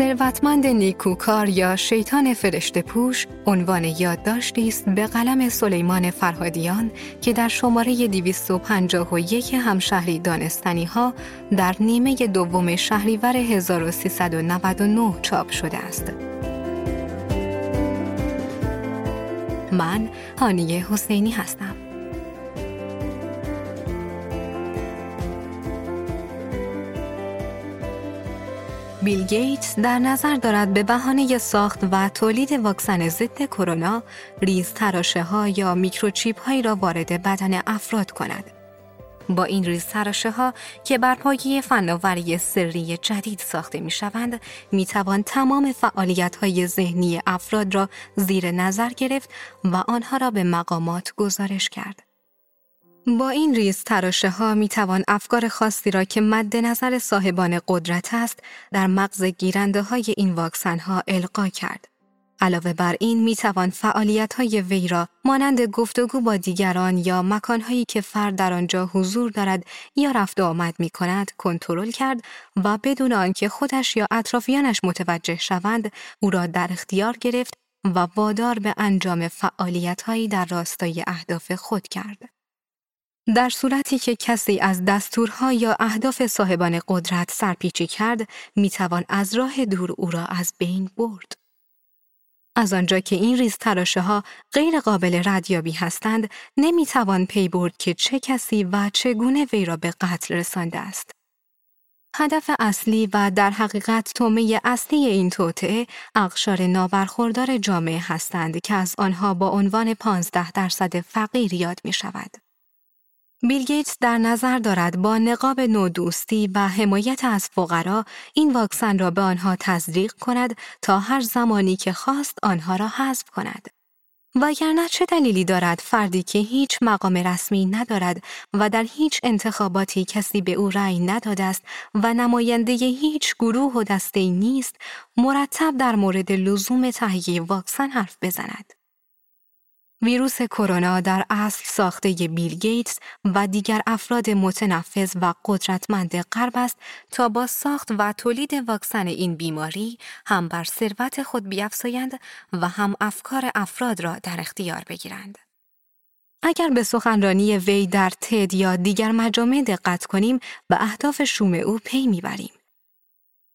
ثروتمند نیکوکار یا شیطان فرشته پوش عنوان یادداشتی است به قلم سلیمان فرهادیان که در شماره 251 همشهری دانستنی ها در نیمه دوم شهریور 1399 چاپ شده است. من هانیه حسینی هستم. بیل گیتس در نظر دارد به بهانه ساخت و تولید واکسن ضد کرونا ریز تراشه ها یا میکروچیپ هایی را وارد بدن افراد کند. با این ریز تراشه ها که بر پایه فناوری سری جدید ساخته می شوند، می توان تمام فعالیت های ذهنی افراد را زیر نظر گرفت و آنها را به مقامات گزارش کرد. با این ریز تراشه ها می توان افکار خاصی را که مد نظر صاحبان قدرت است در مغز گیرنده های این واکسن ها القا کرد. علاوه بر این می توان فعالیت های وی را مانند گفتگو با دیگران یا مکان هایی که فرد در آنجا حضور دارد یا رفت و آمد می کند کنترل کرد و بدون آنکه خودش یا اطرافیانش متوجه شوند او را در اختیار گرفت و وادار به انجام فعالیت هایی در راستای اهداف خود کرد. در صورتی که کسی از دستورها یا اهداف صاحبان قدرت سرپیچی کرد، می‌توان از راه دور او را از بین برد. از آنجا که این ریز تراشه ها غیر قابل ردیابی هستند، نمی‌توان پی برد که چه کسی و چگونه وی را به قتل رسانده است. هدف اصلی و در حقیقت تومه اصلی این توطعه اقشار نابرخوردار جامعه هستند که از آنها با عنوان 15 درصد فقیر یاد می شود. بیل گیتس در نظر دارد با نقاب نودوستی و حمایت از فقرا این واکسن را به آنها تزریق کند تا هر زمانی که خواست آنها را حذف کند. وگرنه چه دلیلی دارد فردی که هیچ مقام رسمی ندارد و در هیچ انتخاباتی کسی به او رأی نداده است و نماینده هیچ گروه و دسته نیست مرتب در مورد لزوم تهیه واکسن حرف بزند. ویروس کرونا در اصل ساخته بیل گیتس و دیگر افراد متنفذ و قدرتمند غرب است تا با ساخت و تولید واکسن این بیماری هم بر ثروت خود بیافزایند و هم افکار افراد را در اختیار بگیرند. اگر به سخنرانی وی در تد یا دیگر مجامع دقت کنیم به اهداف شوم او پی می‌بریم.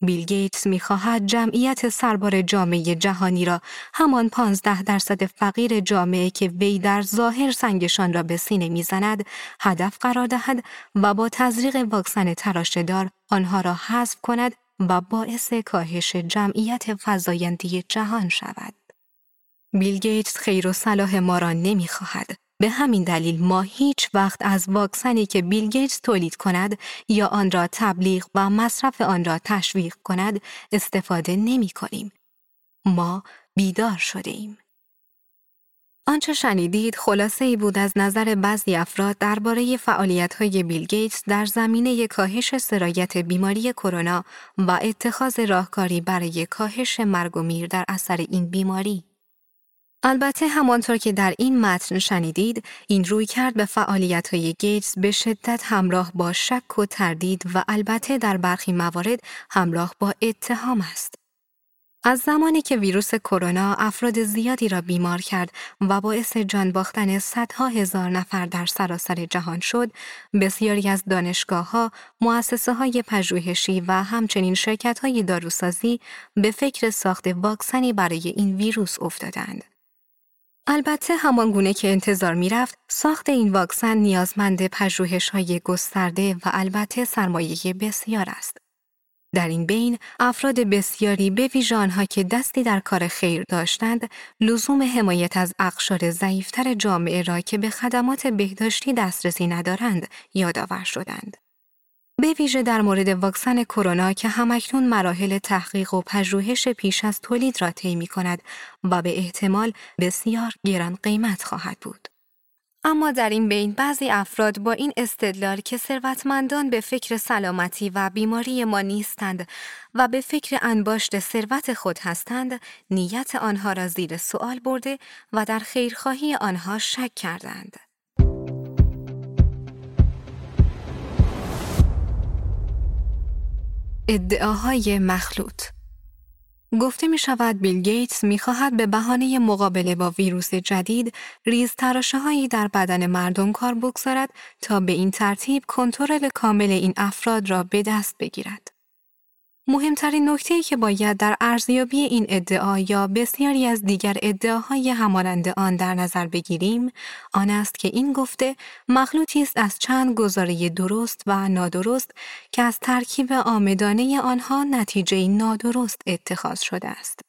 بیل گیتس می‌خواهد جمعیت سربار جامعه جهانی را همان 15 درصد فقیر جامعه که وی در ظاهر سنگشان را به سینه می‌زند هدف قرار دهد و با تزریق واکسن تراشدار آنها را حذف کند و باعث کاهش جمعیت فزایندی جهان شود. بیل گیتس خیر و صلاح ما را نمی‌خواهد به همین دلیل ما هیچ وقت از واکسنی که بیل گیتس تولید کند یا آن را تبلیغ و مصرف آن را تشویق کند استفاده نمی کنیم. ما بیدار شده ایم. آنچه شنیدید خلاصه ای بود از نظر بعضی افراد درباره های بیل گیتس در زمینه کاهش سرایت بیماری کرونا و اتخاذ راهکاری برای کاهش مرگ و میر در اثر این بیماری. البته همانطور که در این متن شنیدید، این روی کرد به فعالیت های گیتس به شدت همراه با شک و تردید و البته در برخی موارد همراه با اتهام است. از زمانی که ویروس کرونا افراد زیادی را بیمار کرد و باعث جان باختن صدها هزار نفر در سراسر جهان شد، بسیاری از دانشگاه ها، مؤسسه های پژوهشی و همچنین شرکت های داروسازی به فکر ساخت واکسنی برای این ویروس افتادند. البته همان گونه که انتظار می رفت، ساخت این واکسن نیازمند پژوهش های گسترده و البته سرمایه بسیار است. در این بین افراد بسیاری به ویژه آنها که دستی در کار خیر داشتند لزوم حمایت از اقشار ضعیفتر جامعه را که به خدمات بهداشتی دسترسی ندارند یادآور شدند به ویژه در مورد واکسن کرونا که همکنون مراحل تحقیق و پژوهش پیش از تولید را طی می کند و به احتمال بسیار گران قیمت خواهد بود. اما در این بین بعضی افراد با این استدلال که ثروتمندان به فکر سلامتی و بیماری ما نیستند و به فکر انباشت ثروت خود هستند نیت آنها را زیر سوال برده و در خیرخواهی آنها شک کردند. ادعاهای مخلوط گفته می شود بیل گیتس می خواهد به بهانه مقابله با ویروس جدید ریز هایی در بدن مردم کار بگذارد تا به این ترتیب کنترل کامل این افراد را به دست بگیرد. مهمترین نکته که باید در ارزیابی این ادعا یا بسیاری از دیگر ادعاهای همانند آن در نظر بگیریم آن است که این گفته مخلوطی است از چند گزاره درست و نادرست که از ترکیب آمدانه آنها نتیجه نادرست اتخاذ شده است.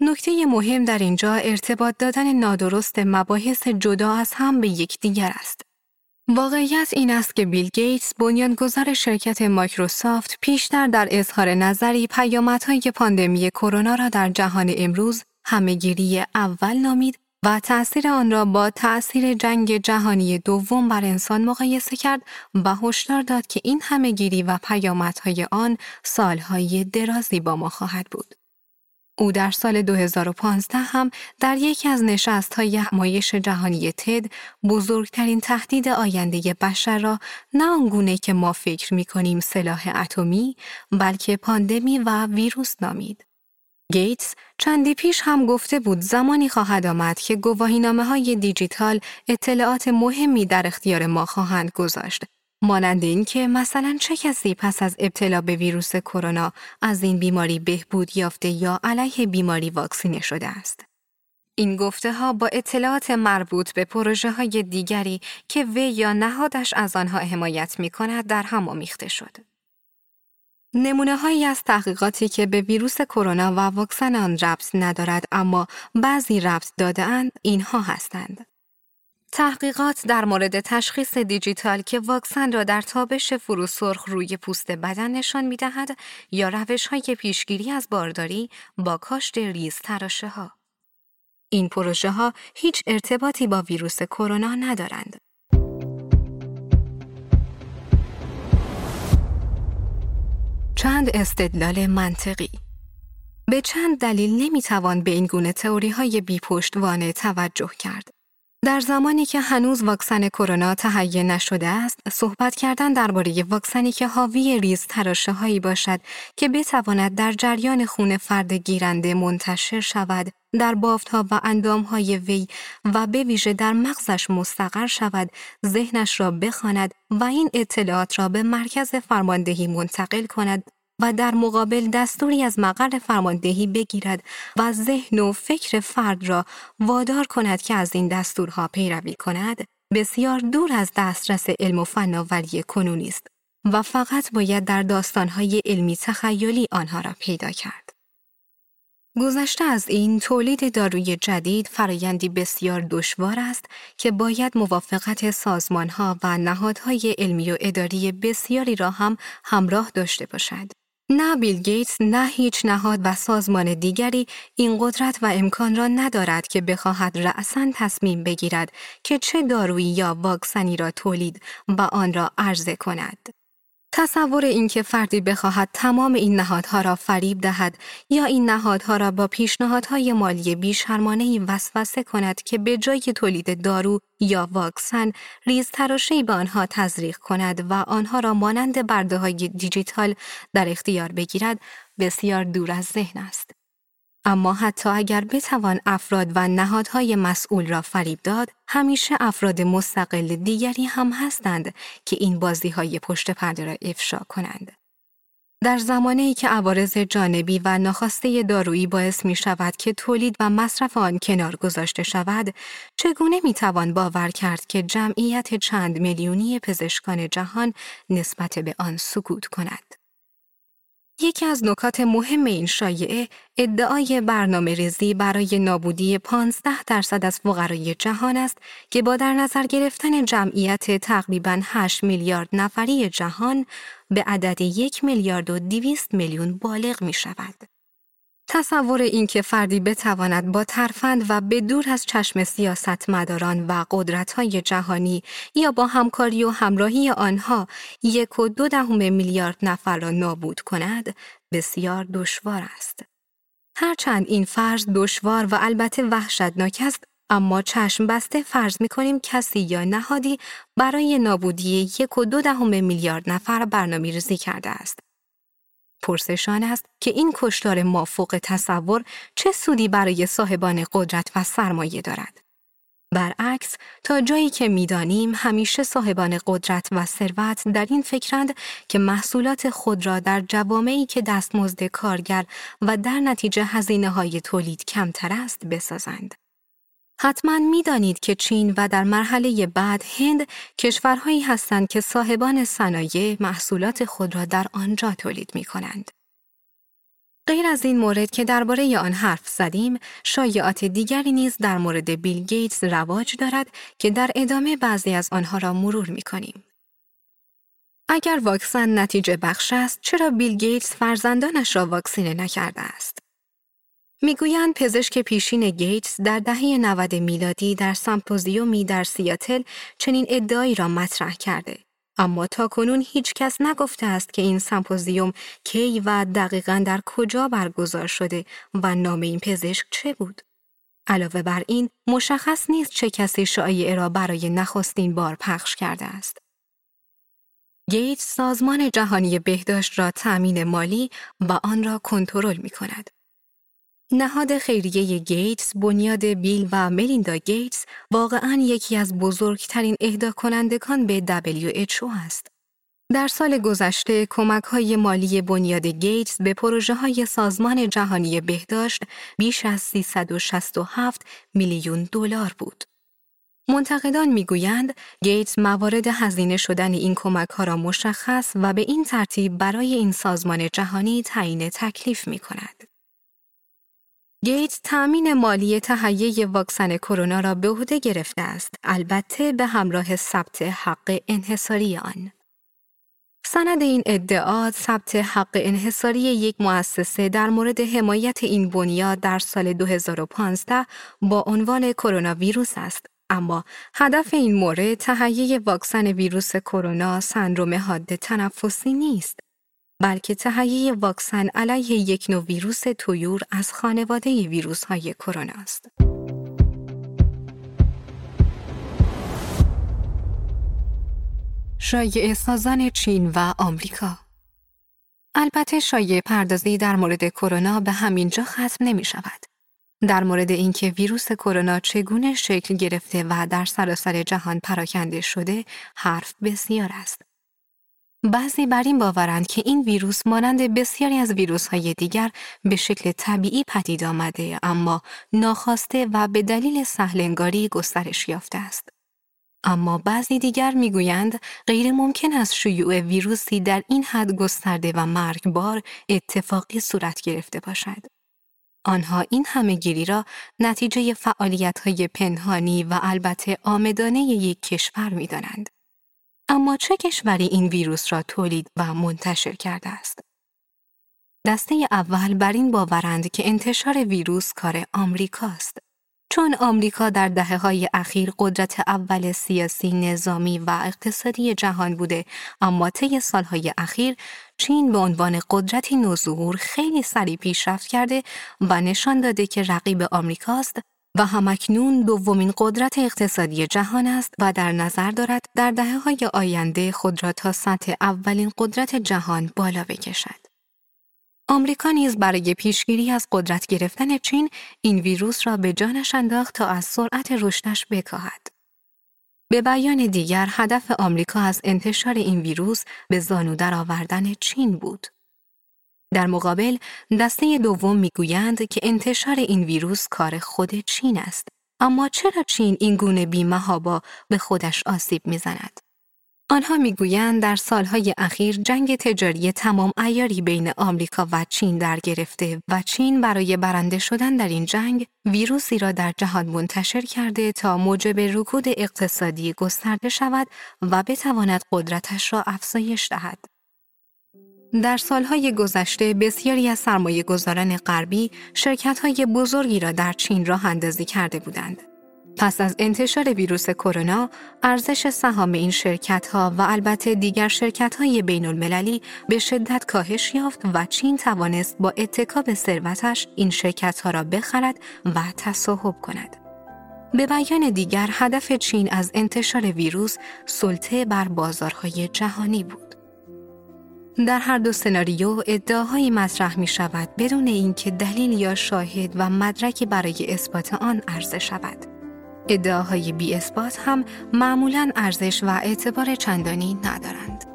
نکته مهم در اینجا ارتباط دادن نادرست مباحث جدا از هم به یکدیگر است. واقعیت این است که بیل گیتس بنیانگذار شرکت مایکروسافت پیشتر در اظهار نظری پیامدهای پاندمی کرونا را در جهان امروز همهگیری اول نامید و تأثیر آن را با تأثیر جنگ جهانی دوم بر انسان مقایسه کرد و هشدار داد که این همهگیری و پیامدهای آن سالهای درازی با ما خواهد بود. او در سال 2015 هم در یکی از نشست های همایش جهانی تد بزرگترین تهدید آینده بشر را نه آنگونه که ما فکر می کنیم سلاح اتمی بلکه پاندمی و ویروس نامید. گیتس چندی پیش هم گفته بود زمانی خواهد آمد که گواهینامه های دیجیتال اطلاعات مهمی در اختیار ما خواهند گذاشت مانند اینکه مثلا چه کسی پس از ابتلا به ویروس کرونا از این بیماری بهبود یافته یا علیه بیماری واکسینه شده است. این گفته ها با اطلاعات مربوط به پروژه های دیگری که وی یا نهادش از آنها حمایت می کند در هم آمیخته شد. نمونه هایی از تحقیقاتی که به ویروس کرونا و واکسن آن ربط ندارد اما بعضی ربط داده اند اینها هستند. تحقیقات در مورد تشخیص دیجیتال که واکسن را در تابش فروسرخ روی پوست بدن نشان می دهد یا روش های پیشگیری از بارداری با کاشت ریز تراشه ها. این پروژه ها هیچ ارتباطی با ویروس کرونا ندارند. چند استدلال منطقی به چند دلیل نمی‌توان به این گونه تئوری های بیپشتوانه توجه کرد. در زمانی که هنوز واکسن کرونا تهیه نشده است، صحبت کردن درباره واکسنی که حاوی ریز تراشه هایی باشد که بتواند در جریان خون فرد گیرنده منتشر شود، در ها و های وی و به ویژه در مغزش مستقر شود، ذهنش را بخواند و این اطلاعات را به مرکز فرماندهی منتقل کند. و در مقابل دستوری از مقر فرماندهی بگیرد و ذهن و فکر فرد را وادار کند که از این دستورها پیروی کند بسیار دور از دسترس علم و فناوری کنونی است و فقط باید در داستانهای علمی تخیلی آنها را پیدا کرد. گذشته از این تولید داروی جدید فرایندی بسیار دشوار است که باید موافقت سازمانها و نهادهای علمی و اداری بسیاری را هم همراه داشته باشد. نه بیل گیتس نه هیچ نهاد و سازمان دیگری این قدرت و امکان را ندارد که بخواهد رأسا تصمیم بگیرد که چه دارویی یا واکسنی را تولید و آن را عرضه کند. تصور اینکه فردی بخواهد تمام این نهادها را فریب دهد یا این نهادها را با پیشنهادهای مالی بیشرمانه وسوسه کند که به جای تولید دارو یا واکسن ریز تراشی به آنها تزریق کند و آنها را مانند برده های دیجیتال در اختیار بگیرد بسیار دور از ذهن است. اما حتی اگر بتوان افراد و نهادهای مسئول را فریب داد، همیشه افراد مستقل دیگری هم هستند که این بازی های پشت پرده را افشا کنند. در زمانی که عوارض جانبی و ناخواسته دارویی باعث می شود که تولید و مصرف آن کنار گذاشته شود، چگونه می توان باور کرد که جمعیت چند میلیونی پزشکان جهان نسبت به آن سکوت کند؟ یکی از نکات مهم این شایعه ادعای برنامه ریزی برای نابودی 15 درصد از فقرای جهان است که با در نظر گرفتن جمعیت تقریبا 8 میلیارد نفری جهان به عدد یک میلیارد و 200 میلیون بالغ می شود. تصور اینکه فردی بتواند با ترفند و به دور از چشم سیاستمداران و قدرت‌های جهانی یا با همکاری و همراهی آنها یک و دو دهم میلیارد نفر را نابود کند بسیار دشوار است. هرچند این فرض دشوار و البته وحشتناک است اما چشم بسته فرض می کنیم کسی یا نهادی برای نابودی یک و دو دهم میلیارد نفر برنامه ریزی کرده است. پرسشان است که این کشتار مافوق تصور چه سودی برای صاحبان قدرت و سرمایه دارد. برعکس تا جایی که می‌دانیم همیشه صاحبان قدرت و ثروت در این فکرند که محصولات خود را در جوامعی که دستمزد کارگر و در نتیجه هزینه های تولید کمتر است بسازند. حتما می‌دانید که چین و در مرحله بعد هند کشورهایی هستند که صاحبان صنایع محصولات خود را در آنجا تولید می کنند. غیر از این مورد که درباره آن حرف زدیم، شایعات دیگری نیز در مورد بیل گیتس رواج دارد که در ادامه بعضی از آنها را مرور می کنیم. اگر واکسن نتیجه بخش است، چرا بیل گیتس فرزندانش را واکسینه نکرده است؟ می‌گویند پزشک پیشین گیتس در دهه 90 میلادی در سمپوزیومی در سیاتل چنین ادعایی را مطرح کرده. اما تا کنون هیچ کس نگفته است که این سمپوزیوم کی و دقیقا در کجا برگزار شده و نام این پزشک چه بود. علاوه بر این مشخص نیست چه کسی شایعه را برای نخستین بار پخش کرده است. گیتس سازمان جهانی بهداشت را تأمین مالی و آن را کنترل می کند. نهاد خیریه گیتس بنیاد بیل و ملیندا گیتس واقعا یکی از بزرگترین اهدا کنندگان به WHO است. در سال گذشته کمک های مالی بنیاد گیتس به پروژه های سازمان جهانی بهداشت بیش از 367 میلیون دلار بود. منتقدان می‌گویند گیتس موارد هزینه شدن این کمک ها را مشخص و به این ترتیب برای این سازمان جهانی تعیین تکلیف می کند. گیتس تأمین مالی تهیه واکسن کرونا را به عهده گرفته است. البته به همراه ثبت حق انحصاری آن. سند این ادعا ثبت حق انحصاری یک مؤسسه در مورد حمایت این بنیاد در سال 2015 با عنوان کرونا ویروس است. اما هدف این مورد تهیه واکسن ویروس کرونا سندروم حاد تنفسی نیست. بلکه تهیه واکسن علیه یک نوع ویروس تویور از خانواده ویروس های کرونا است. شایع سازان چین و آمریکا البته شایع پردازی در مورد کرونا به همین جا ختم نمی شود. در مورد اینکه ویروس کرونا چگونه شکل گرفته و در سراسر جهان پراکنده شده حرف بسیار است. بعضی بر این باورند که این ویروس مانند بسیاری از ویروس های دیگر به شکل طبیعی پدید آمده اما ناخواسته و به دلیل سهلنگاری گسترش یافته است. اما بعضی دیگر می‌گویند غیر ممکن است شیوع ویروسی در این حد گسترده و مرگبار اتفاقی صورت گرفته باشد. آنها این همه گیری را نتیجه فعالیت های پنهانی و البته آمدانه یک کشور می دانند. اما چه کشوری این ویروس را تولید و منتشر کرده است؟ دسته اول بر این باورند که انتشار ویروس کار آمریکاست. چون آمریکا در دهه های اخیر قدرت اول سیاسی، نظامی و اقتصادی جهان بوده، اما طی سالهای اخیر چین به عنوان قدرتی نوظهور خیلی سریع پیشرفت کرده و نشان داده که رقیب آمریکاست و همکنون دومین قدرت اقتصادی جهان است و در نظر دارد در دهه های آینده خود را تا سطح اولین قدرت جهان بالا بکشد. آمریکا نیز برای پیشگیری از قدرت گرفتن چین این ویروس را به جانش انداخت تا از سرعت رشدش بکاهد. به بیان دیگر هدف آمریکا از انتشار این ویروس به زانو آوردن چین بود. در مقابل دسته دوم می‌گویند که انتشار این ویروس کار خود چین است. اما چرا چین این گونه بیمهابا به خودش آسیب می‌زند؟ آنها می‌گویند در سالهای اخیر جنگ تجاری تمام ایاری بین آمریکا و چین در گرفته و چین برای برنده شدن در این جنگ ویروسی را در جهان منتشر کرده تا موجب رکود اقتصادی گسترده شود و بتواند قدرتش را افزایش دهد. در سالهای گذشته بسیاری از سرمایه گذاران غربی شرکت بزرگی را در چین راه اندازی کرده بودند. پس از انتشار ویروس کرونا، ارزش سهام این شرکت ها و البته دیگر شرکت های بین المللی به شدت کاهش یافت و چین توانست با اتکا به ثروتش این شرکت ها را بخرد و تصاحب کند. به بیان دیگر هدف چین از انتشار ویروس سلطه بر بازارهای جهانی بود. در هر دو سناریو ادعاهایی مطرح می شود بدون اینکه دلیل یا شاهد و مدرکی برای اثبات آن عرضه شود. ادعاهای بی اثبات هم معمولا ارزش و اعتبار چندانی ندارند.